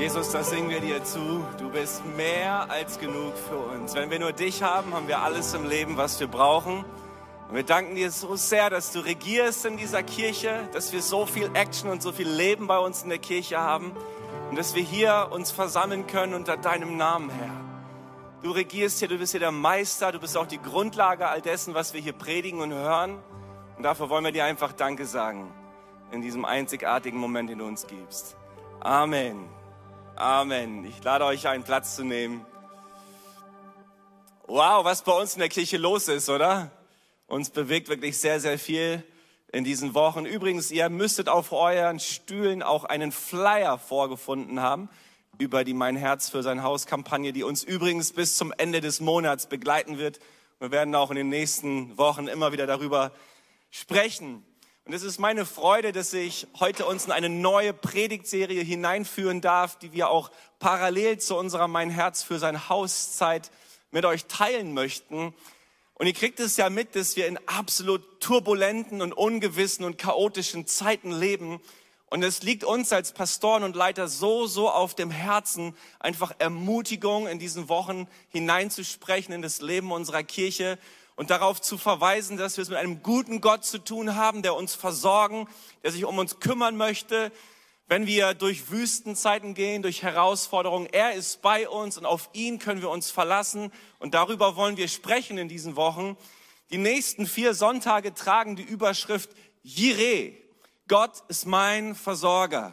Jesus, das singen wir dir zu. Du bist mehr als genug für uns. Wenn wir nur dich haben, haben wir alles im Leben, was wir brauchen. Und wir danken dir so sehr, dass du regierst in dieser Kirche, dass wir so viel Action und so viel Leben bei uns in der Kirche haben und dass wir hier uns versammeln können unter deinem Namen, Herr. Du regierst hier, du bist hier der Meister, du bist auch die Grundlage all dessen, was wir hier predigen und hören. Und dafür wollen wir dir einfach Danke sagen in diesem einzigartigen Moment, den du uns gibst. Amen. Amen. Ich lade euch ein, Platz zu nehmen. Wow, was bei uns in der Kirche los ist, oder? Uns bewegt wirklich sehr, sehr viel in diesen Wochen. Übrigens, ihr müsstet auf euren Stühlen auch einen Flyer vorgefunden haben über die Mein Herz für sein Haus Kampagne, die uns übrigens bis zum Ende des Monats begleiten wird. Wir werden auch in den nächsten Wochen immer wieder darüber sprechen. Und es ist meine Freude, dass ich heute uns in eine neue Predigtserie hineinführen darf, die wir auch parallel zu unserer Mein Herz für sein Hauszeit mit euch teilen möchten. Und ihr kriegt es ja mit, dass wir in absolut turbulenten und ungewissen und chaotischen Zeiten leben. Und es liegt uns als Pastoren und Leiter so, so auf dem Herzen, einfach Ermutigung in diesen Wochen hineinzusprechen in das Leben unserer Kirche und darauf zu verweisen, dass wir es mit einem guten Gott zu tun haben, der uns versorgen, der sich um uns kümmern möchte, wenn wir durch Wüstenzeiten gehen, durch Herausforderungen. Er ist bei uns und auf ihn können wir uns verlassen. Und darüber wollen wir sprechen in diesen Wochen. Die nächsten vier Sonntage tragen die Überschrift Jireh. Gott ist mein Versorger.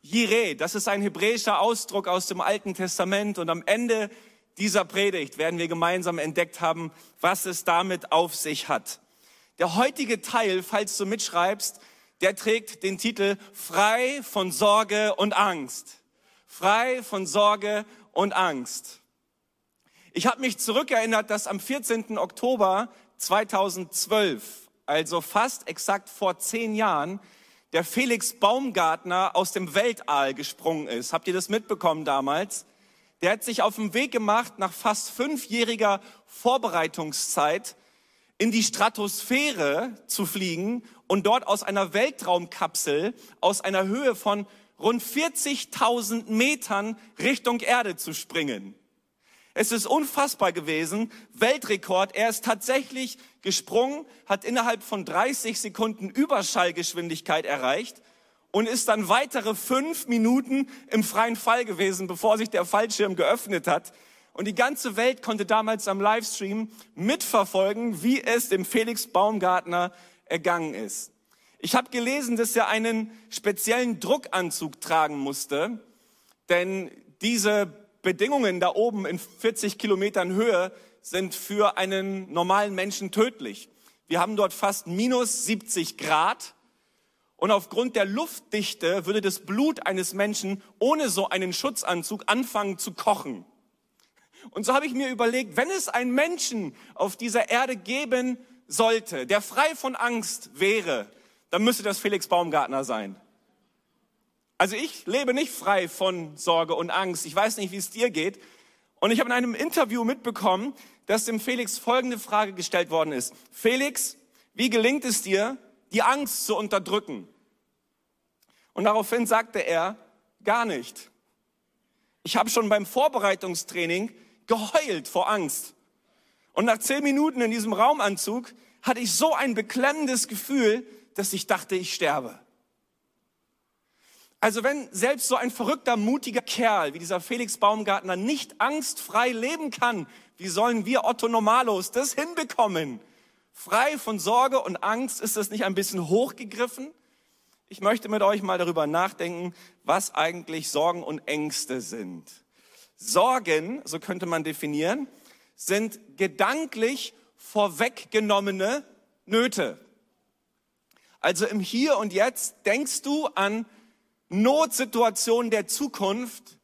Jireh, das ist ein hebräischer Ausdruck aus dem Alten Testament. Und am Ende dieser Predigt werden wir gemeinsam entdeckt haben, was es damit auf sich hat. Der heutige Teil, falls du mitschreibst, der trägt den Titel Frei von Sorge und Angst. Frei von Sorge und Angst. Ich habe mich zurückerinnert, dass am 14. Oktober 2012, also fast exakt vor zehn Jahren, der Felix Baumgartner aus dem Weltall gesprungen ist. Habt ihr das mitbekommen damals? Der hat sich auf den Weg gemacht, nach fast fünfjähriger Vorbereitungszeit in die Stratosphäre zu fliegen und dort aus einer Weltraumkapsel aus einer Höhe von rund 40.000 Metern Richtung Erde zu springen. Es ist unfassbar gewesen. Weltrekord. Er ist tatsächlich gesprungen, hat innerhalb von 30 Sekunden Überschallgeschwindigkeit erreicht und ist dann weitere fünf Minuten im freien Fall gewesen, bevor sich der Fallschirm geöffnet hat. Und die ganze Welt konnte damals am Livestream mitverfolgen, wie es dem Felix Baumgartner ergangen ist. Ich habe gelesen, dass er einen speziellen Druckanzug tragen musste, denn diese Bedingungen da oben in 40 Kilometern Höhe sind für einen normalen Menschen tödlich. Wir haben dort fast minus 70 Grad und aufgrund der Luftdichte würde das Blut eines Menschen ohne so einen Schutzanzug anfangen zu kochen. Und so habe ich mir überlegt, wenn es einen Menschen auf dieser Erde geben sollte, der frei von Angst wäre, dann müsste das Felix Baumgartner sein. Also ich lebe nicht frei von Sorge und Angst. Ich weiß nicht, wie es dir geht. Und ich habe in einem Interview mitbekommen, dass dem Felix folgende Frage gestellt worden ist. Felix, wie gelingt es dir, die Angst zu unterdrücken. Und daraufhin sagte er, gar nicht. Ich habe schon beim Vorbereitungstraining geheult vor Angst. Und nach zehn Minuten in diesem Raumanzug hatte ich so ein beklemmendes Gefühl, dass ich dachte, ich sterbe. Also wenn selbst so ein verrückter, mutiger Kerl wie dieser Felix Baumgartner nicht angstfrei leben kann, wie sollen wir Otto Normalos das hinbekommen? Frei von Sorge und Angst, ist das nicht ein bisschen hochgegriffen? Ich möchte mit euch mal darüber nachdenken, was eigentlich Sorgen und Ängste sind. Sorgen, so könnte man definieren, sind gedanklich vorweggenommene Nöte. Also im Hier und Jetzt denkst du an Notsituationen der Zukunft,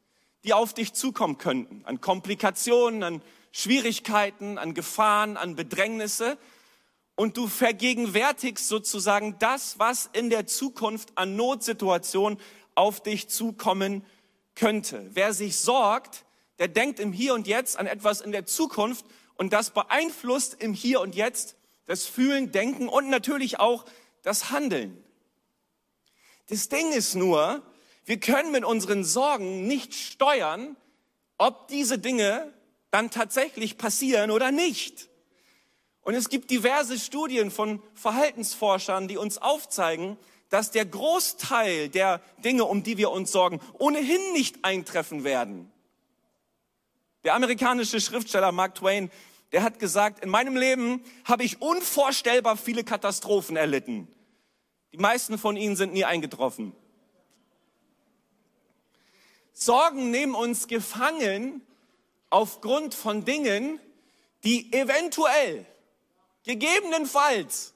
die auf dich zukommen könnten, an Komplikationen, an Schwierigkeiten, an Gefahren, an Bedrängnisse und du vergegenwärtigst sozusagen das, was in der Zukunft an Notsituationen auf dich zukommen könnte. Wer sich sorgt, der denkt im Hier und Jetzt an etwas in der Zukunft und das beeinflusst im Hier und Jetzt das Fühlen, Denken und natürlich auch das Handeln. Das Ding ist nur, Wir können mit unseren Sorgen nicht steuern, ob diese Dinge dann tatsächlich passieren oder nicht. Und es gibt diverse Studien von Verhaltensforschern, die uns aufzeigen, dass der Großteil der Dinge, um die wir uns sorgen, ohnehin nicht eintreffen werden. Der amerikanische Schriftsteller Mark Twain, der hat gesagt, in meinem Leben habe ich unvorstellbar viele Katastrophen erlitten. Die meisten von ihnen sind nie eingetroffen. Sorgen nehmen uns gefangen aufgrund von Dingen, die eventuell, gegebenenfalls,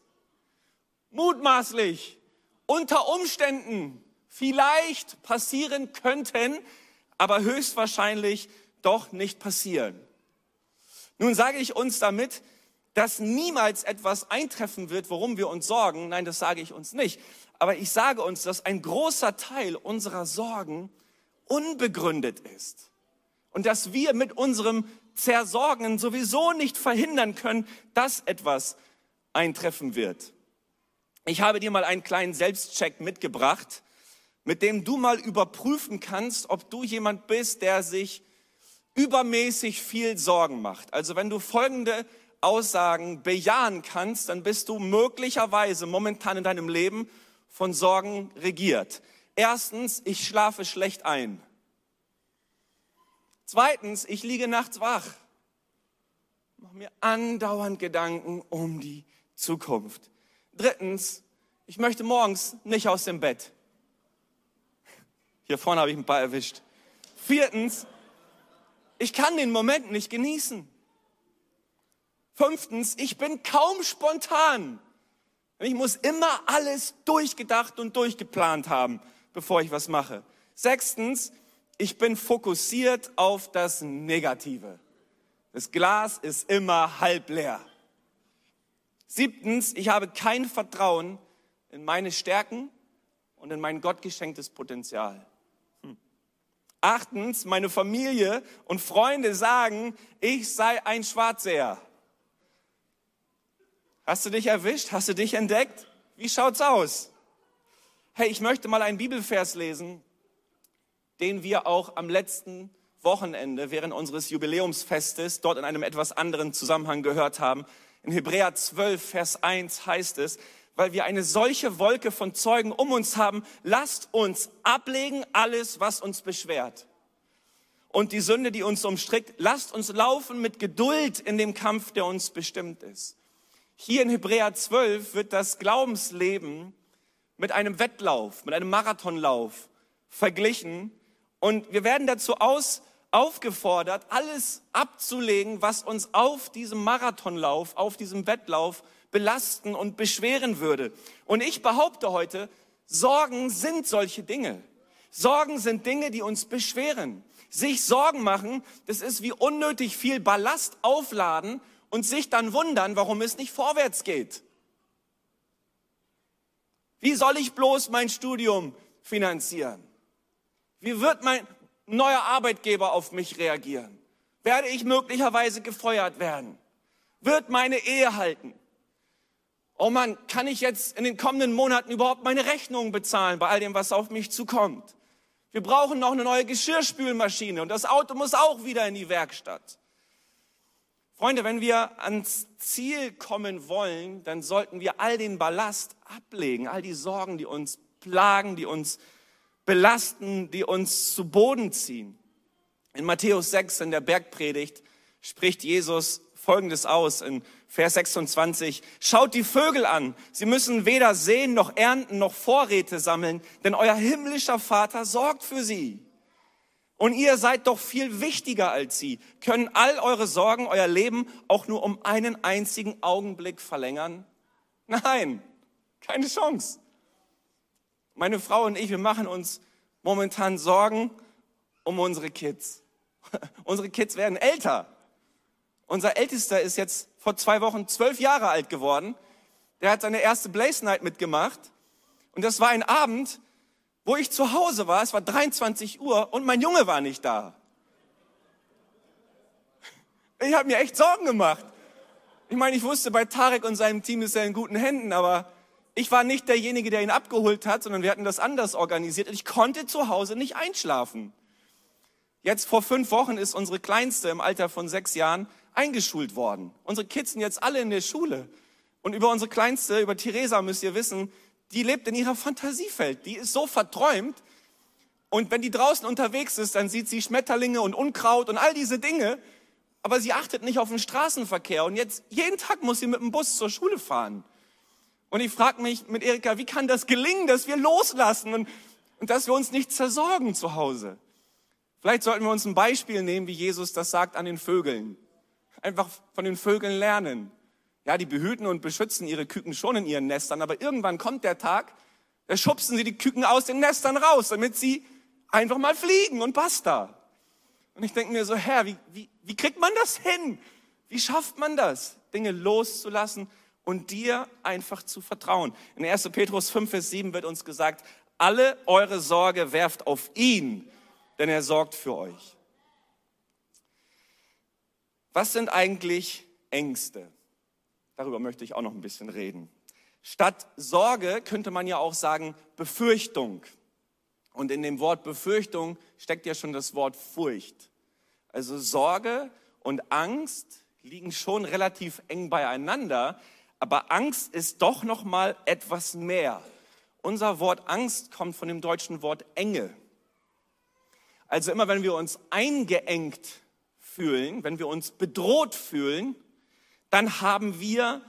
mutmaßlich, unter Umständen vielleicht passieren könnten, aber höchstwahrscheinlich doch nicht passieren. Nun sage ich uns damit, dass niemals etwas eintreffen wird, worum wir uns sorgen. Nein, das sage ich uns nicht. Aber ich sage uns, dass ein großer Teil unserer Sorgen unbegründet ist. Und dass wir mit unserem Zersorgen sowieso nicht verhindern können, dass etwas eintreffen wird. Ich habe dir mal einen kleinen Selbstcheck mitgebracht, mit dem du mal überprüfen kannst, ob du jemand bist, der sich übermäßig viel Sorgen macht. Also wenn du folgende Aussagen bejahen kannst, dann bist du möglicherweise momentan in deinem Leben von Sorgen regiert. Erstens, ich schlafe schlecht ein. Zweitens, ich liege nachts wach. Mache mir andauernd Gedanken um die Zukunft. Drittens, ich möchte morgens nicht aus dem Bett. Hier vorne habe ich ein paar erwischt. Viertens, ich kann den Moment nicht genießen. Fünftens, ich bin kaum spontan. Ich muss immer alles durchgedacht und durchgeplant haben, bevor ich was mache. Sechstens, ich bin fokussiert auf das Negative. Das Glas ist immer halb leer. Siebtens, ich habe kein Vertrauen in meine Stärken und in mein gottgeschenktes Potenzial. Hm. Achtens, meine Familie und Freunde sagen, ich sei ein Schwarzseher. Hast du dich erwischt? Hast du dich entdeckt? Wie schaut's aus? Hey, ich möchte mal einen Bibelvers lesen, den wir auch am letzten Wochenende während unseres Jubiläumsfestes dort in einem etwas anderen Zusammenhang gehört haben. In Hebräer 12, Vers 1 heißt es, weil wir eine solche Wolke von Zeugen um uns haben, lasst uns ablegen alles, was uns beschwert. Und die Sünde, die uns umstrickt, lasst uns laufen mit Geduld in dem Kampf, der uns bestimmt ist. Hier in Hebräer 12 wird das Glaubensleben mit einem Wettlauf, mit einem Marathonlauf verglichen. Und wir werden dazu aus, aufgefordert, alles abzulegen, was uns auf diesem Marathonlauf, auf diesem Wettlauf belasten und beschweren würde. Und ich behaupte heute, Sorgen sind solche Dinge. Sorgen sind Dinge, die uns beschweren. Sich Sorgen machen, das ist wie unnötig viel Ballast aufladen und sich dann wundern, warum es nicht vorwärts geht. Wie soll ich bloß mein Studium finanzieren? Wie wird mein neuer Arbeitgeber auf mich reagieren? Werde ich möglicherweise gefeuert werden? Wird meine Ehe halten? Oh Mann, kann ich jetzt in den kommenden Monaten überhaupt meine Rechnungen bezahlen bei all dem, was auf mich zukommt? Wir brauchen noch eine neue Geschirrspülmaschine und das Auto muss auch wieder in die Werkstatt. Freunde, wenn wir ans Ziel kommen wollen, dann sollten wir all den Ballast ablegen, all die Sorgen, die uns plagen, die uns belasten, die uns zu Boden ziehen. In Matthäus 6 in der Bergpredigt spricht Jesus Folgendes aus in Vers 26. Schaut die Vögel an. Sie müssen weder sehen noch ernten noch Vorräte sammeln, denn euer himmlischer Vater sorgt für sie. Und ihr seid doch viel wichtiger als sie. Können all eure Sorgen euer Leben auch nur um einen einzigen Augenblick verlängern? Nein, keine Chance. Meine Frau und ich, wir machen uns momentan Sorgen um unsere Kids. unsere Kids werden älter. Unser Ältester ist jetzt vor zwei Wochen zwölf Jahre alt geworden. Der hat seine erste Blaze Night mitgemacht. Und das war ein Abend, wo ich zu Hause war, es war 23 Uhr und mein Junge war nicht da. Ich habe mir echt Sorgen gemacht. Ich meine, ich wusste, bei Tarek und seinem Team ist er in guten Händen, aber ich war nicht derjenige, der ihn abgeholt hat, sondern wir hatten das anders organisiert. Ich konnte zu Hause nicht einschlafen. Jetzt vor fünf Wochen ist unsere Kleinste im Alter von sechs Jahren eingeschult worden. Unsere Kids sind jetzt alle in der Schule. Und über unsere Kleinste, über Theresa müsst ihr wissen, die lebt in ihrer Fantasiewelt. Die ist so verträumt. Und wenn die draußen unterwegs ist, dann sieht sie Schmetterlinge und Unkraut und all diese Dinge. Aber sie achtet nicht auf den Straßenverkehr. Und jetzt jeden Tag muss sie mit dem Bus zur Schule fahren. Und ich frage mich mit Erika, wie kann das gelingen, dass wir loslassen und, und dass wir uns nicht zersorgen zu Hause? Vielleicht sollten wir uns ein Beispiel nehmen, wie Jesus das sagt an den Vögeln. Einfach von den Vögeln lernen. Ja, die behüten und beschützen ihre Küken schon in ihren Nestern, aber irgendwann kommt der Tag, da schubsen sie die Küken aus den Nestern raus, damit sie einfach mal fliegen und basta. Und ich denke mir so, Herr, wie, wie, wie kriegt man das hin? Wie schafft man das, Dinge loszulassen und dir einfach zu vertrauen? In 1. Petrus 5, Vers 7 wird uns gesagt, alle eure Sorge werft auf ihn, denn er sorgt für euch. Was sind eigentlich Ängste? Darüber möchte ich auch noch ein bisschen reden. Statt Sorge könnte man ja auch sagen Befürchtung. Und in dem Wort Befürchtung steckt ja schon das Wort Furcht. Also Sorge und Angst liegen schon relativ eng beieinander, aber Angst ist doch noch mal etwas mehr. Unser Wort Angst kommt von dem deutschen Wort Enge. Also immer wenn wir uns eingeengt fühlen, wenn wir uns bedroht fühlen, dann haben wir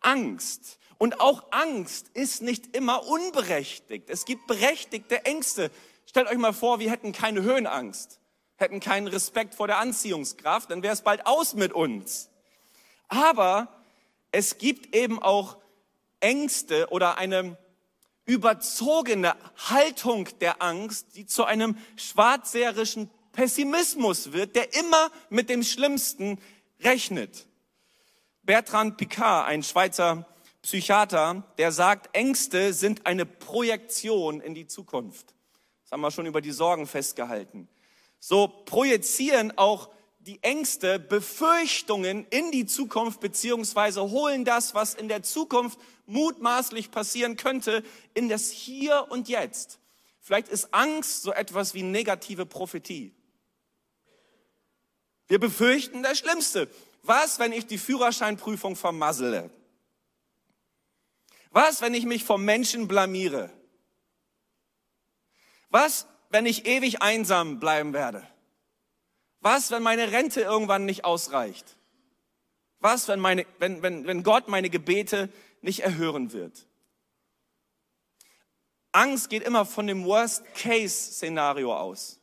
Angst. Und auch Angst ist nicht immer unberechtigt. Es gibt berechtigte Ängste. Stellt euch mal vor, wir hätten keine Höhenangst, hätten keinen Respekt vor der Anziehungskraft, dann wäre es bald aus mit uns. Aber es gibt eben auch Ängste oder eine überzogene Haltung der Angst, die zu einem schwarzseherischen Pessimismus wird, der immer mit dem Schlimmsten rechnet. Bertrand Picard, ein Schweizer Psychiater, der sagt, Ängste sind eine Projektion in die Zukunft. Das haben wir schon über die Sorgen festgehalten. So projizieren auch die Ängste Befürchtungen in die Zukunft beziehungsweise holen das, was in der Zukunft mutmaßlich passieren könnte, in das Hier und Jetzt. Vielleicht ist Angst so etwas wie negative Prophetie. Wir befürchten das Schlimmste. Was, wenn ich die Führerscheinprüfung vermassele? Was, wenn ich mich vom Menschen blamiere? Was, wenn ich ewig einsam bleiben werde? Was, wenn meine Rente irgendwann nicht ausreicht? Was, wenn, meine, wenn, wenn, wenn Gott meine Gebete nicht erhören wird? Angst geht immer von dem Worst-Case-Szenario aus.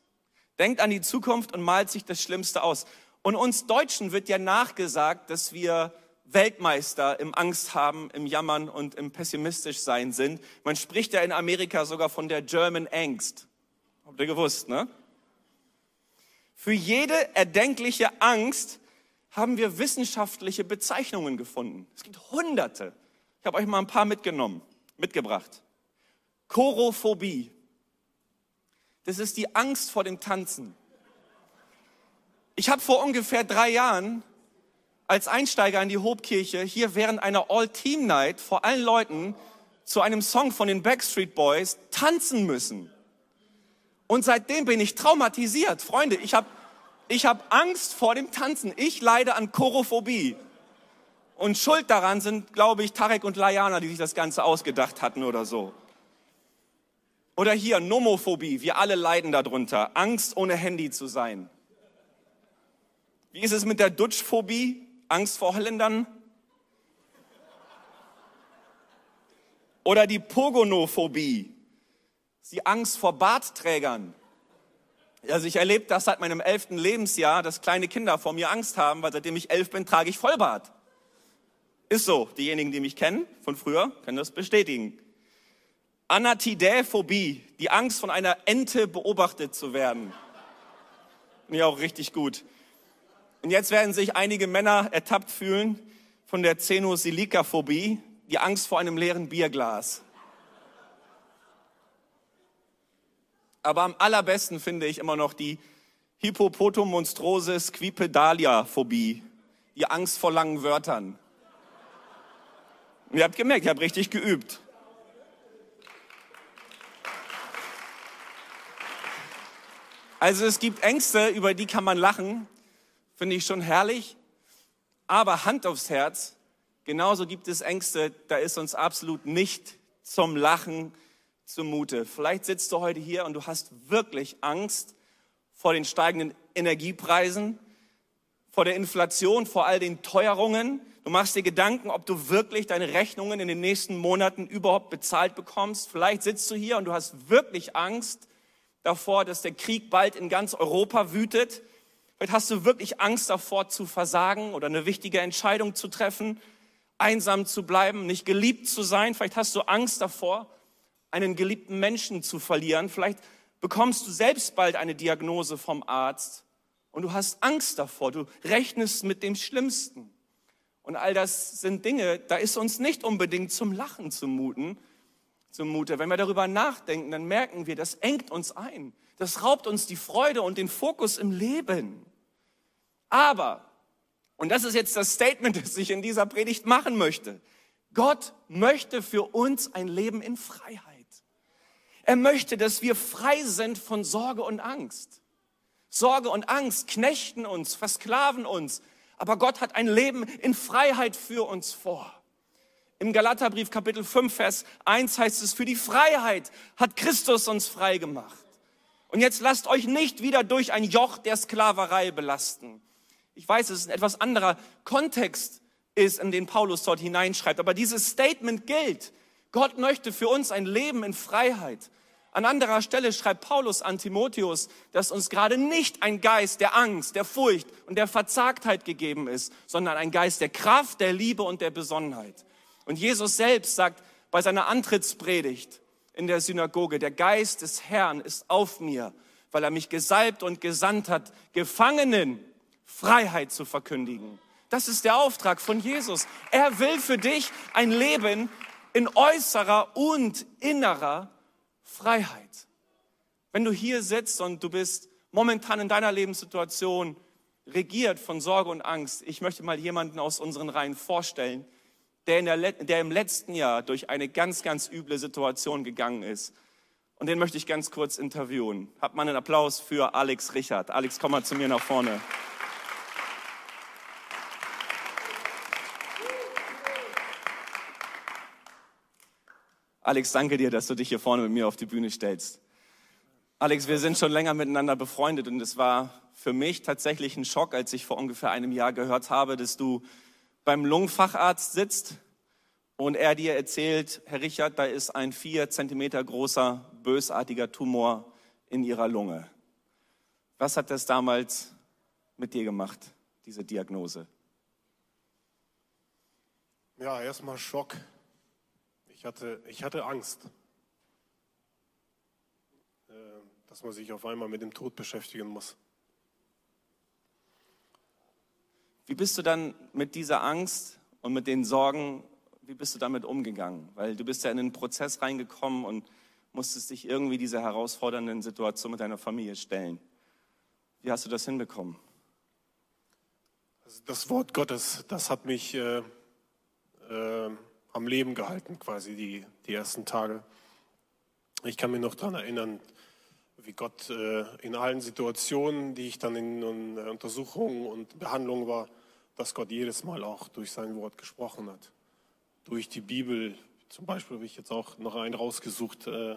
Denkt an die Zukunft und malt sich das Schlimmste aus. Und uns Deutschen wird ja nachgesagt, dass wir Weltmeister im Angst haben, im Jammern und im pessimistisch sein sind. Man spricht ja in Amerika sogar von der German Angst. Habt ihr gewusst, ne? Für jede erdenkliche Angst haben wir wissenschaftliche Bezeichnungen gefunden. Es gibt hunderte. Ich habe euch mal ein paar mitgenommen, mitgebracht. Chorophobie. Das ist die Angst vor dem Tanzen. Ich habe vor ungefähr drei Jahren als Einsteiger in die Hobkirche hier während einer All-Team-Night vor allen Leuten zu einem Song von den Backstreet Boys tanzen müssen. Und seitdem bin ich traumatisiert. Freunde, ich habe ich hab Angst vor dem Tanzen. Ich leide an Chorophobie. Und schuld daran sind, glaube ich, Tarek und Layana, die sich das Ganze ausgedacht hatten oder so. Oder hier Nomophobie. Wir alle leiden darunter. Angst, ohne Handy zu sein. Wie ist es mit der Dutschphobie? Angst vor Holländern? Oder die Pogonophobie? Die Angst vor Bartträgern? Also ich erlebe das seit meinem elften Lebensjahr, dass kleine Kinder vor mir Angst haben, weil seitdem ich elf bin, trage ich Vollbart. Ist so. Diejenigen, die mich kennen von früher, können das bestätigen. Anatidäphobie, die Angst von einer Ente beobachtet zu werden. Finde ich auch richtig gut. Und jetzt werden sich einige Männer ertappt fühlen von der Xenosilikaphobie, die Angst vor einem leeren Bierglas. Aber am allerbesten finde ich immer noch die Hippopotomonstrosis Quipedalia-Phobie, die Angst vor langen Wörtern. Und ihr habt gemerkt, ich habe richtig geübt. Also es gibt Ängste, über die kann man lachen, finde ich schon herrlich. Aber Hand aufs Herz, genauso gibt es Ängste, da ist uns absolut nicht zum Lachen zumute. Vielleicht sitzt du heute hier und du hast wirklich Angst vor den steigenden Energiepreisen, vor der Inflation, vor all den Teuerungen. Du machst dir Gedanken, ob du wirklich deine Rechnungen in den nächsten Monaten überhaupt bezahlt bekommst. Vielleicht sitzt du hier und du hast wirklich Angst davor, dass der Krieg bald in ganz Europa wütet. Vielleicht hast du wirklich Angst davor zu versagen oder eine wichtige Entscheidung zu treffen, einsam zu bleiben, nicht geliebt zu sein. Vielleicht hast du Angst davor, einen geliebten Menschen zu verlieren. Vielleicht bekommst du selbst bald eine Diagnose vom Arzt und du hast Angst davor. Du rechnest mit dem Schlimmsten. Und all das sind Dinge, da ist uns nicht unbedingt zum Lachen zumuten, zumute. Wenn wir darüber nachdenken, dann merken wir, das engt uns ein. Das raubt uns die Freude und den Fokus im Leben. Aber, und das ist jetzt das Statement, das ich in dieser Predigt machen möchte, Gott möchte für uns ein Leben in Freiheit. Er möchte, dass wir frei sind von Sorge und Angst. Sorge und Angst knechten uns, versklaven uns, aber Gott hat ein Leben in Freiheit für uns vor. Im Galaterbrief Kapitel 5, Vers 1 heißt es, für die Freiheit hat Christus uns frei gemacht. Und jetzt lasst euch nicht wieder durch ein Joch der Sklaverei belasten. Ich weiß, es ist ein etwas anderer Kontext ist, in den Paulus dort hineinschreibt, aber dieses Statement gilt. Gott möchte für uns ein Leben in Freiheit. An anderer Stelle schreibt Paulus an Timotheus, dass uns gerade nicht ein Geist der Angst, der Furcht und der Verzagtheit gegeben ist, sondern ein Geist der Kraft, der Liebe und der Besonnenheit. Und Jesus selbst sagt bei seiner Antrittspredigt in der Synagoge, der Geist des Herrn ist auf mir, weil er mich gesalbt und gesandt hat, Gefangenen Freiheit zu verkündigen. Das ist der Auftrag von Jesus. Er will für dich ein Leben in äußerer und innerer Freiheit. Wenn du hier sitzt und du bist momentan in deiner Lebenssituation regiert von Sorge und Angst, ich möchte mal jemanden aus unseren Reihen vorstellen, der, der, der im letzten Jahr durch eine ganz, ganz üble Situation gegangen ist. Und den möchte ich ganz kurz interviewen. Habt mal einen Applaus für Alex Richard. Alex, komm mal zu mir nach vorne. Alex, danke dir, dass du dich hier vorne mit mir auf die Bühne stellst. Alex, wir sind schon länger miteinander befreundet und es war für mich tatsächlich ein Schock, als ich vor ungefähr einem Jahr gehört habe, dass du beim Lungenfacharzt sitzt und er dir erzählt, Herr Richard, da ist ein vier Zentimeter großer, bösartiger Tumor in Ihrer Lunge. Was hat das damals mit dir gemacht, diese Diagnose? Ja, erstmal Schock. Ich hatte, ich hatte Angst, äh, dass man sich auf einmal mit dem Tod beschäftigen muss. Wie bist du dann mit dieser Angst und mit den Sorgen, wie bist du damit umgegangen? Weil du bist ja in einen Prozess reingekommen und musstest dich irgendwie dieser herausfordernden Situation mit deiner Familie stellen. Wie hast du das hinbekommen? Also das Wort Gottes, das hat mich äh, äh, am Leben gehalten, quasi die, die ersten Tage. Ich kann mich noch daran erinnern, wie Gott äh, in allen Situationen, die ich dann in, in Untersuchungen und Behandlungen war, dass Gott jedes Mal auch durch sein Wort gesprochen hat. Durch die Bibel, zum Beispiel habe ich jetzt auch noch einen rausgesucht, äh,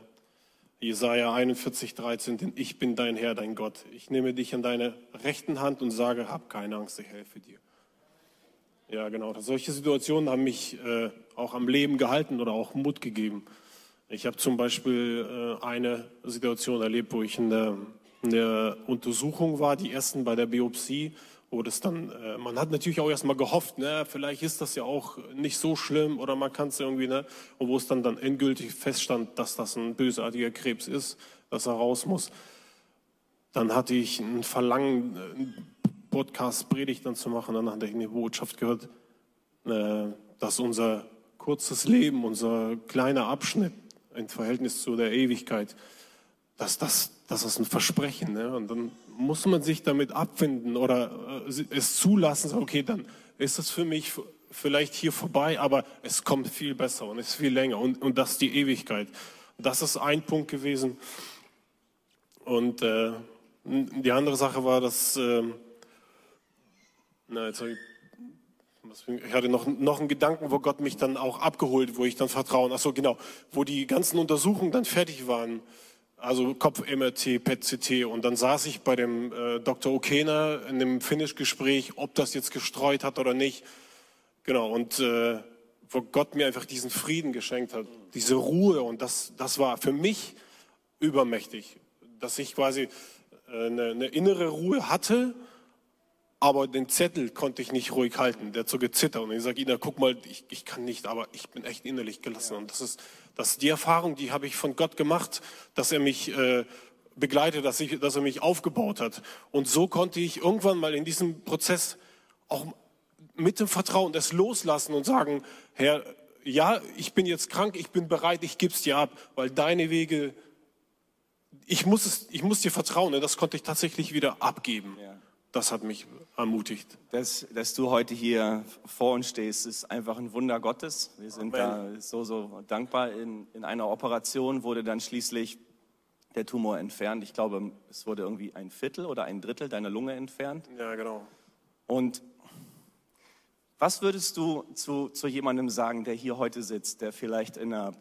Jesaja 41, 13, denn ich bin dein Herr, dein Gott. Ich nehme dich an deine rechten Hand und sage, hab keine Angst, ich helfe dir. Ja, genau. Solche Situationen haben mich äh, auch am Leben gehalten oder auch Mut gegeben. Ich habe zum Beispiel äh, eine Situation erlebt, wo ich in der, in der, Untersuchung war, die ersten bei der Biopsie, wo das dann, äh, man hat natürlich auch erstmal gehofft, ne, vielleicht ist das ja auch nicht so schlimm oder man kann es irgendwie, ne, und wo es dann, dann endgültig feststand, dass das ein bösartiger Krebs ist, dass er raus muss. Dann hatte ich ein Verlangen, ein Podcast Predigt dann zu machen. Dann hatte ich eine Botschaft gehört, äh, dass unser kurzes Leben, unser kleiner Abschnitt im Verhältnis zu der Ewigkeit, dass das, das ist ein Versprechen. Ne? Und dann muss man sich damit abfinden oder äh, es zulassen, okay, dann ist es für mich vielleicht hier vorbei, aber es kommt viel besser und ist viel länger und, und das ist die Ewigkeit. Das ist ein Punkt gewesen. Und äh, Die andere Sache war, dass, ähm, na, jetzt ich, ich hatte noch, noch einen Gedanken, wo Gott mich dann auch abgeholt, wo ich dann vertrauen, ach so, genau, wo die ganzen Untersuchungen dann fertig waren, also Kopf-MRT, PET-CT und dann saß ich bei dem äh, Dr. Okena in dem Finish-Gespräch, ob das jetzt gestreut hat oder nicht. Genau, und äh, wo Gott mir einfach diesen Frieden geschenkt hat, diese Ruhe. Und das, das war für mich übermächtig, dass ich quasi eine, eine innere Ruhe hatte, aber den Zettel konnte ich nicht ruhig halten, der hat so gezittert. Und ich sage, Ina, guck mal, ich, ich kann nicht, aber ich bin echt innerlich gelassen. Und das ist, das ist die Erfahrung, die habe ich von Gott gemacht, dass er mich äh, begleitet, dass, ich, dass er mich aufgebaut hat. Und so konnte ich irgendwann mal in diesem Prozess auch mit dem Vertrauen das loslassen und sagen, Herr, ja, ich bin jetzt krank, ich bin bereit, ich gebe es dir ab, weil deine Wege ich muss, es, ich muss dir vertrauen. Ne? Das konnte ich tatsächlich wieder abgeben. Ja. Das hat mich ermutigt. Dass, dass du heute hier vor uns stehst, ist einfach ein Wunder Gottes. Wir sind Amen. da so, so dankbar. In, in einer Operation wurde dann schließlich der Tumor entfernt. Ich glaube, es wurde irgendwie ein Viertel oder ein Drittel deiner Lunge entfernt. Ja, genau. Und was würdest du zu, zu jemandem sagen, der hier heute sitzt, der vielleicht in einer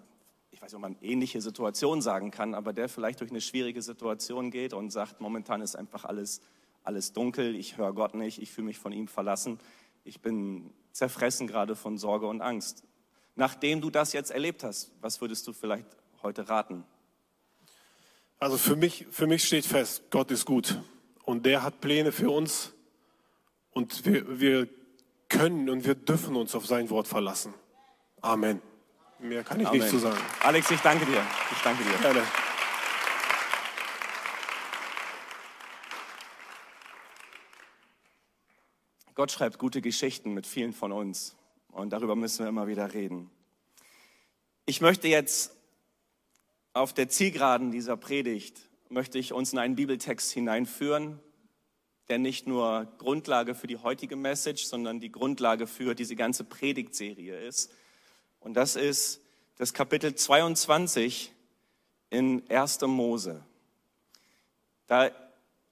ich weiß nicht, ob man ähnliche Situation sagen kann, aber der vielleicht durch eine schwierige Situation geht und sagt, momentan ist einfach alles, alles dunkel, ich höre Gott nicht, ich fühle mich von ihm verlassen, ich bin zerfressen gerade von Sorge und Angst. Nachdem du das jetzt erlebt hast, was würdest du vielleicht heute raten? Also für mich, für mich steht fest, Gott ist gut und der hat Pläne für uns und wir, wir können und wir dürfen uns auf sein Wort verlassen. Amen. Mehr kann ich Amen. nicht zu sagen. Alex, ich danke dir. Ich danke dir. Gerne. Gott schreibt gute Geschichten mit vielen von uns und darüber müssen wir immer wieder reden. Ich möchte jetzt auf der Zielgeraden dieser Predigt, möchte ich uns in einen Bibeltext hineinführen, der nicht nur Grundlage für die heutige Message, sondern die Grundlage für diese ganze Predigtserie ist. Und das ist das Kapitel 22 in 1. Mose. Da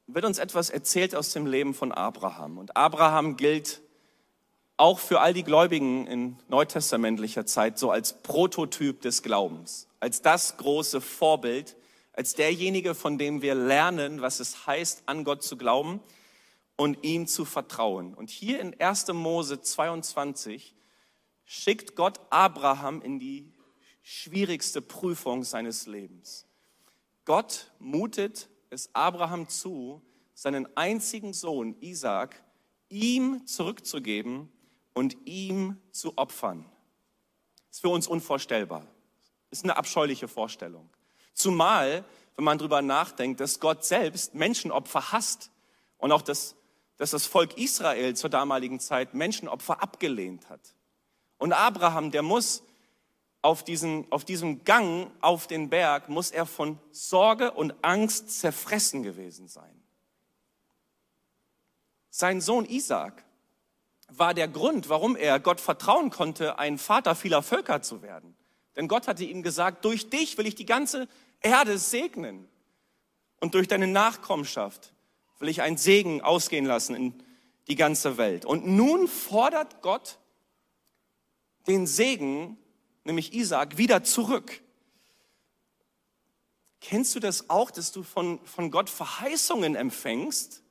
wird uns etwas erzählt aus dem Leben von Abraham. Und Abraham gilt auch für all die Gläubigen in neutestamentlicher Zeit so als Prototyp des Glaubens, als das große Vorbild, als derjenige, von dem wir lernen, was es heißt, an Gott zu glauben und ihm zu vertrauen. Und hier in 1. Mose 22 schickt Gott Abraham in die schwierigste Prüfung seines Lebens. Gott mutet es Abraham zu, seinen einzigen Sohn Isaac ihm zurückzugeben und ihm zu opfern. Ist für uns unvorstellbar. Ist eine abscheuliche Vorstellung. Zumal, wenn man darüber nachdenkt, dass Gott selbst Menschenopfer hasst und auch das, dass das Volk Israel zur damaligen Zeit Menschenopfer abgelehnt hat. Und Abraham, der muss auf, diesen, auf diesem Gang auf den Berg, muss er von Sorge und Angst zerfressen gewesen sein. Sein Sohn Isaac war der Grund, warum er Gott vertrauen konnte, ein Vater vieler Völker zu werden. Denn Gott hatte ihm gesagt, durch dich will ich die ganze Erde segnen. Und durch deine Nachkommenschaft will ich einen Segen ausgehen lassen in die ganze Welt. Und nun fordert Gott den Segen, nämlich Isaac, wieder zurück. Kennst du das auch, dass du von, von Gott Verheißungen empfängst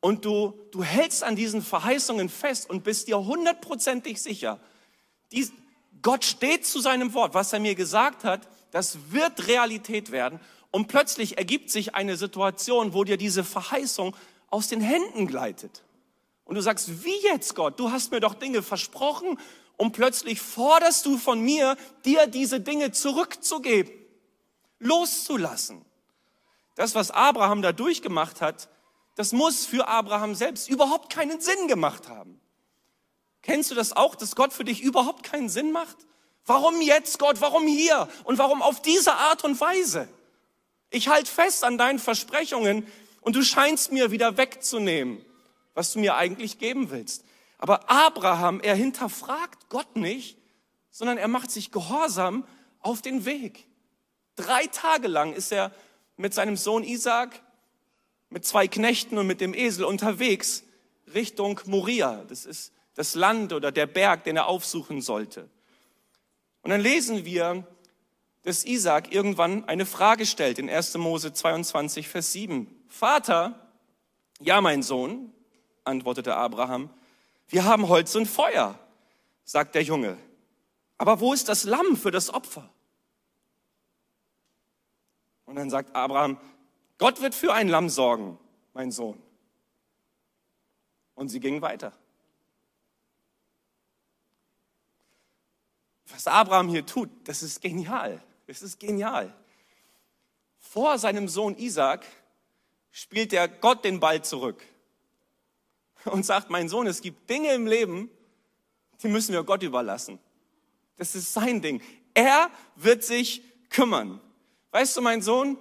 und du, du hältst an diesen Verheißungen fest und bist dir hundertprozentig sicher, dies, Gott steht zu seinem Wort, was er mir gesagt hat, das wird Realität werden und plötzlich ergibt sich eine Situation, wo dir diese Verheißung aus den Händen gleitet. Und du sagst, wie jetzt Gott? Du hast mir doch Dinge versprochen und plötzlich forderst du von mir, dir diese Dinge zurückzugeben, loszulassen. Das, was Abraham da durchgemacht hat, das muss für Abraham selbst überhaupt keinen Sinn gemacht haben. Kennst du das auch, dass Gott für dich überhaupt keinen Sinn macht? Warum jetzt, Gott? Warum hier? Und warum auf diese Art und Weise? Ich halte fest an deinen Versprechungen und du scheinst mir wieder wegzunehmen was du mir eigentlich geben willst. Aber Abraham, er hinterfragt Gott nicht, sondern er macht sich gehorsam auf den Weg. Drei Tage lang ist er mit seinem Sohn Isaac mit zwei Knechten und mit dem Esel unterwegs Richtung Moria. Das ist das Land oder der Berg, den er aufsuchen sollte. Und dann lesen wir, dass Isaac irgendwann eine Frage stellt in 1. Mose 22, Vers 7. Vater, ja, mein Sohn, antwortete Abraham, wir haben Holz und Feuer, sagt der Junge. Aber wo ist das Lamm für das Opfer? Und dann sagt Abraham, Gott wird für ein Lamm sorgen, mein Sohn. Und sie gingen weiter. Was Abraham hier tut, das ist genial. Das ist genial. Vor seinem Sohn Isaac spielt der Gott den Ball zurück und sagt, mein Sohn, es gibt Dinge im Leben, die müssen wir Gott überlassen. Das ist sein Ding. Er wird sich kümmern. Weißt du, mein Sohn,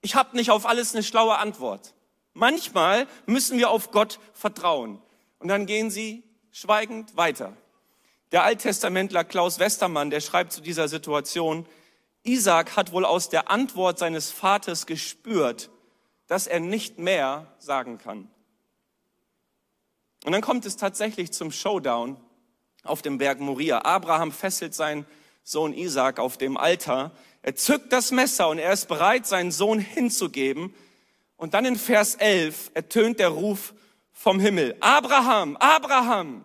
ich habe nicht auf alles eine schlaue Antwort. Manchmal müssen wir auf Gott vertrauen. Und dann gehen sie schweigend weiter. Der Alttestamentler Klaus Westermann, der schreibt zu dieser Situation, Isaac hat wohl aus der Antwort seines Vaters gespürt, dass er nicht mehr sagen kann. Und dann kommt es tatsächlich zum Showdown auf dem Berg Moria. Abraham fesselt seinen Sohn Isaac auf dem Altar. Er zückt das Messer und er ist bereit, seinen Sohn hinzugeben. Und dann in Vers 11 ertönt der Ruf vom Himmel. Abraham, Abraham.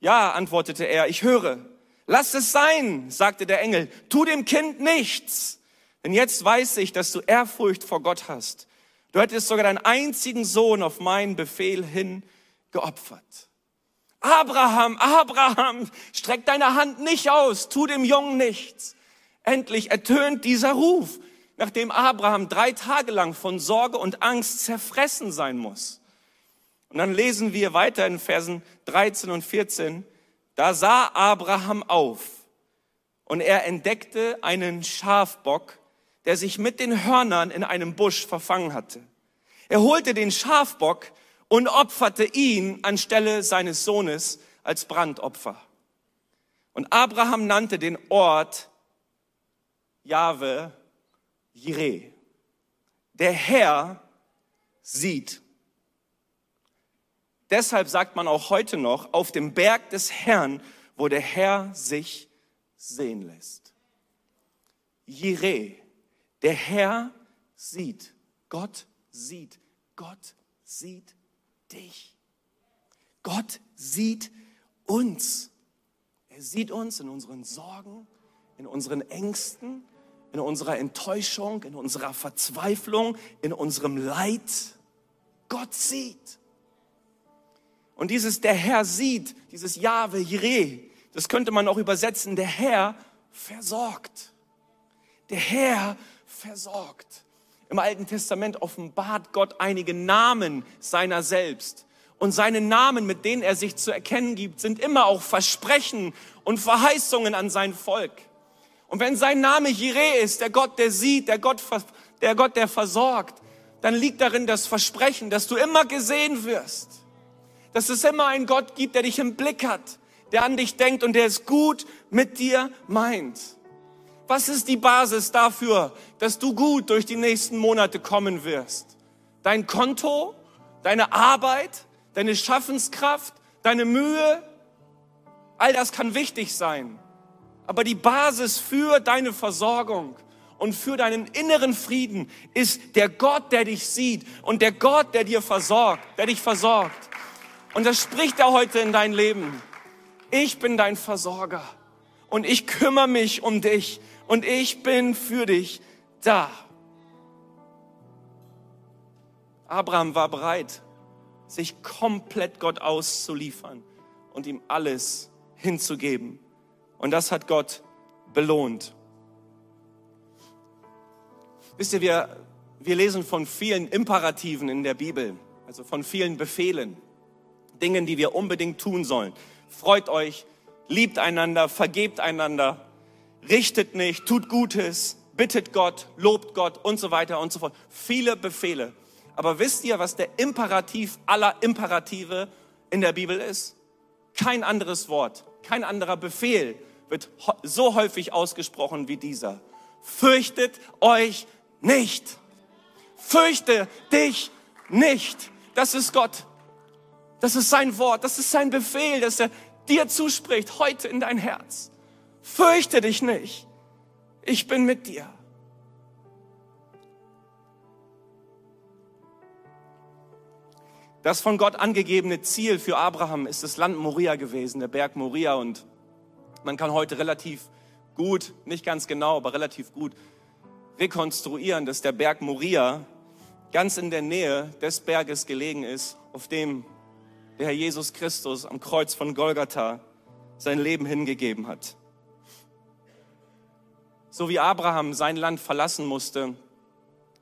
Ja, antwortete er, ich höre. Lass es sein, sagte der Engel. Tu dem Kind nichts. Denn jetzt weiß ich, dass du Ehrfurcht vor Gott hast. Du hättest sogar deinen einzigen Sohn auf meinen Befehl hin geopfert. Abraham, Abraham, streck deine Hand nicht aus, tu dem Jungen nichts. Endlich ertönt dieser Ruf, nachdem Abraham drei Tage lang von Sorge und Angst zerfressen sein muss. Und dann lesen wir weiter in Versen 13 und 14, da sah Abraham auf und er entdeckte einen Schafbock, der sich mit den Hörnern in einem Busch verfangen hatte. Er holte den Schafbock und opferte ihn anstelle seines Sohnes als Brandopfer. Und Abraham nannte den Ort Jahwe Jireh. Der Herr sieht. Deshalb sagt man auch heute noch, auf dem Berg des Herrn, wo der Herr sich sehen lässt. Jireh, der Herr sieht. Gott sieht. Gott sieht dich. Gott sieht uns. Er sieht uns in unseren Sorgen, in unseren Ängsten, in unserer Enttäuschung, in unserer Verzweiflung, in unserem Leid. Gott sieht. Und dieses der Herr sieht, dieses Jahwe Jireh, das könnte man auch übersetzen, der Herr versorgt. Der Herr versorgt. Im Alten Testament offenbart Gott einige Namen seiner selbst. Und seine Namen, mit denen er sich zu erkennen gibt, sind immer auch Versprechen und Verheißungen an sein Volk. Und wenn sein Name Jireh ist, der Gott, der sieht, der Gott, der Gott, der versorgt, dann liegt darin das Versprechen, dass du immer gesehen wirst. Dass es immer einen Gott gibt, der dich im Blick hat, der an dich denkt und der es gut mit dir meint. Was ist die Basis dafür, dass du gut durch die nächsten Monate kommen wirst? Dein Konto, deine Arbeit, deine Schaffenskraft, deine Mühe, all das kann wichtig sein. Aber die Basis für deine Versorgung und für deinen inneren Frieden ist der Gott, der dich sieht und der Gott, der dir versorgt, der dich versorgt. Und das spricht er heute in dein Leben. Ich bin dein Versorger und ich kümmere mich um dich und ich bin für dich da. Abraham war bereit, sich komplett Gott auszuliefern und ihm alles hinzugeben. Und das hat Gott belohnt. Wisst ihr, wir, wir lesen von vielen Imperativen in der Bibel, also von vielen Befehlen, Dingen, die wir unbedingt tun sollen. Freut euch, liebt einander, vergebt einander, richtet nicht, tut Gutes, bittet Gott, lobt Gott und so weiter und so fort. Viele Befehle. Aber wisst ihr, was der Imperativ aller Imperative in der Bibel ist? Kein anderes Wort, kein anderer Befehl wird so häufig ausgesprochen wie dieser. Fürchtet euch nicht. Fürchte dich nicht. Das ist Gott. Das ist sein Wort. Das ist sein Befehl, dass er dir zuspricht heute in dein Herz. Fürchte dich nicht. Ich bin mit dir. Das von Gott angegebene Ziel für Abraham ist das Land Moria gewesen, der Berg Moria. Und man kann heute relativ gut, nicht ganz genau, aber relativ gut rekonstruieren, dass der Berg Moria ganz in der Nähe des Berges gelegen ist, auf dem der Herr Jesus Christus am Kreuz von Golgatha sein Leben hingegeben hat. So wie Abraham sein Land verlassen musste,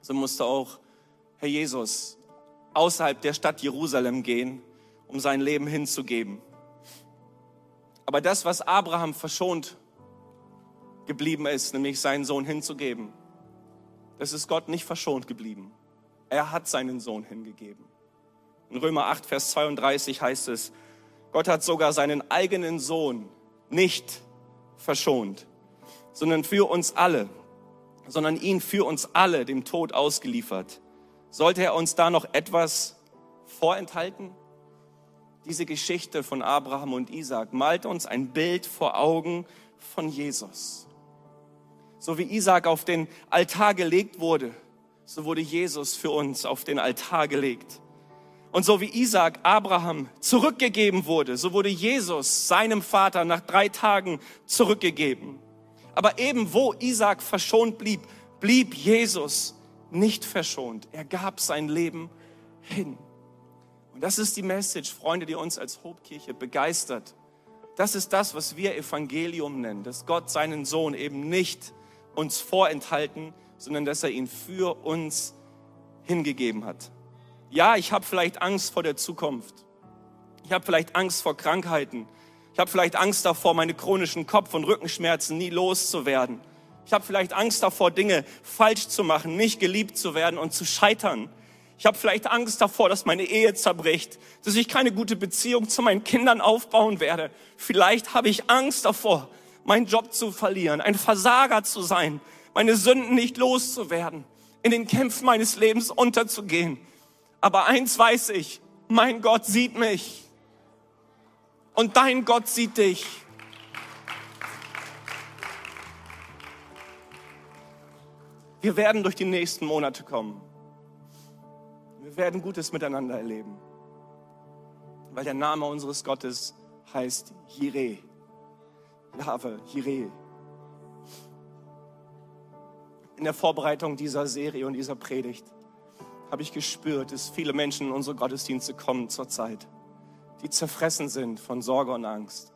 so musste auch Herr Jesus außerhalb der Stadt Jerusalem gehen, um sein Leben hinzugeben. Aber das, was Abraham verschont geblieben ist, nämlich seinen Sohn hinzugeben, das ist Gott nicht verschont geblieben. Er hat seinen Sohn hingegeben. In Römer 8, Vers 32 heißt es, Gott hat sogar seinen eigenen Sohn nicht verschont, sondern für uns alle, sondern ihn für uns alle dem Tod ausgeliefert. Sollte er uns da noch etwas vorenthalten? Diese Geschichte von Abraham und Isaac malt uns ein Bild vor Augen von Jesus. So wie Isaac auf den Altar gelegt wurde, so wurde Jesus für uns auf den Altar gelegt. Und so wie Isaac Abraham zurückgegeben wurde, so wurde Jesus seinem Vater nach drei Tagen zurückgegeben. Aber eben wo Isaac verschont blieb, blieb Jesus nicht verschont. Er gab sein Leben hin. Und das ist die Message, Freunde, die uns als Hobkirche begeistert. Das ist das, was wir Evangelium nennen, dass Gott seinen Sohn eben nicht uns vorenthalten, sondern dass er ihn für uns hingegeben hat. Ja, ich habe vielleicht Angst vor der Zukunft. Ich habe vielleicht Angst vor Krankheiten. Ich habe vielleicht Angst davor, meine chronischen Kopf- und Rückenschmerzen nie loszuwerden. Ich habe vielleicht Angst davor, Dinge falsch zu machen, nicht geliebt zu werden und zu scheitern. Ich habe vielleicht Angst davor, dass meine Ehe zerbricht, dass ich keine gute Beziehung zu meinen Kindern aufbauen werde. Vielleicht habe ich Angst davor, meinen Job zu verlieren, ein Versager zu sein, meine Sünden nicht loszuwerden, in den Kämpfen meines Lebens unterzugehen. Aber eins weiß ich, mein Gott sieht mich und dein Gott sieht dich. Wir werden durch die nächsten Monate kommen. Wir werden Gutes miteinander erleben. Weil der Name unseres Gottes heißt Jireh. Jahwe, Jireh. In der Vorbereitung dieser Serie und dieser Predigt habe ich gespürt, dass viele Menschen in unsere Gottesdienste kommen zurzeit, die zerfressen sind von Sorge und Angst.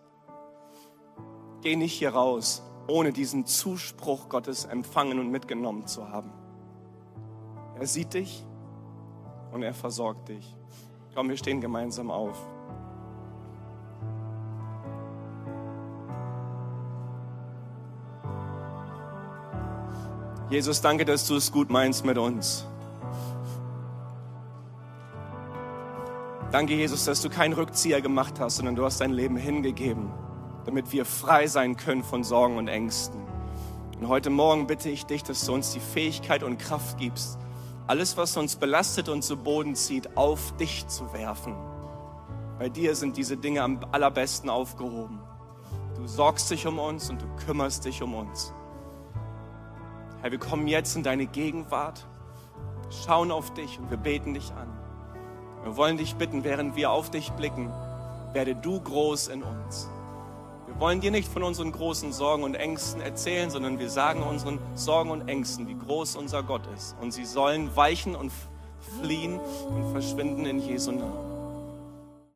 Geh nicht hier raus ohne diesen Zuspruch Gottes empfangen und mitgenommen zu haben. Er sieht dich und er versorgt dich. Komm, wir stehen gemeinsam auf. Jesus, danke, dass du es gut meinst mit uns. Danke, Jesus, dass du keinen Rückzieher gemacht hast, sondern du hast dein Leben hingegeben damit wir frei sein können von Sorgen und Ängsten. Und heute Morgen bitte ich dich, dass du uns die Fähigkeit und Kraft gibst, alles, was uns belastet und zu Boden zieht, auf dich zu werfen. Bei dir sind diese Dinge am allerbesten aufgehoben. Du sorgst dich um uns und du kümmerst dich um uns. Herr, wir kommen jetzt in deine Gegenwart, schauen auf dich und wir beten dich an. Wir wollen dich bitten, während wir auf dich blicken, werde du groß in uns. Wir wollen dir nicht von unseren großen Sorgen und Ängsten erzählen, sondern wir sagen unseren Sorgen und Ängsten, wie groß unser Gott ist. Und sie sollen weichen und fliehen und verschwinden in Jesu Namen.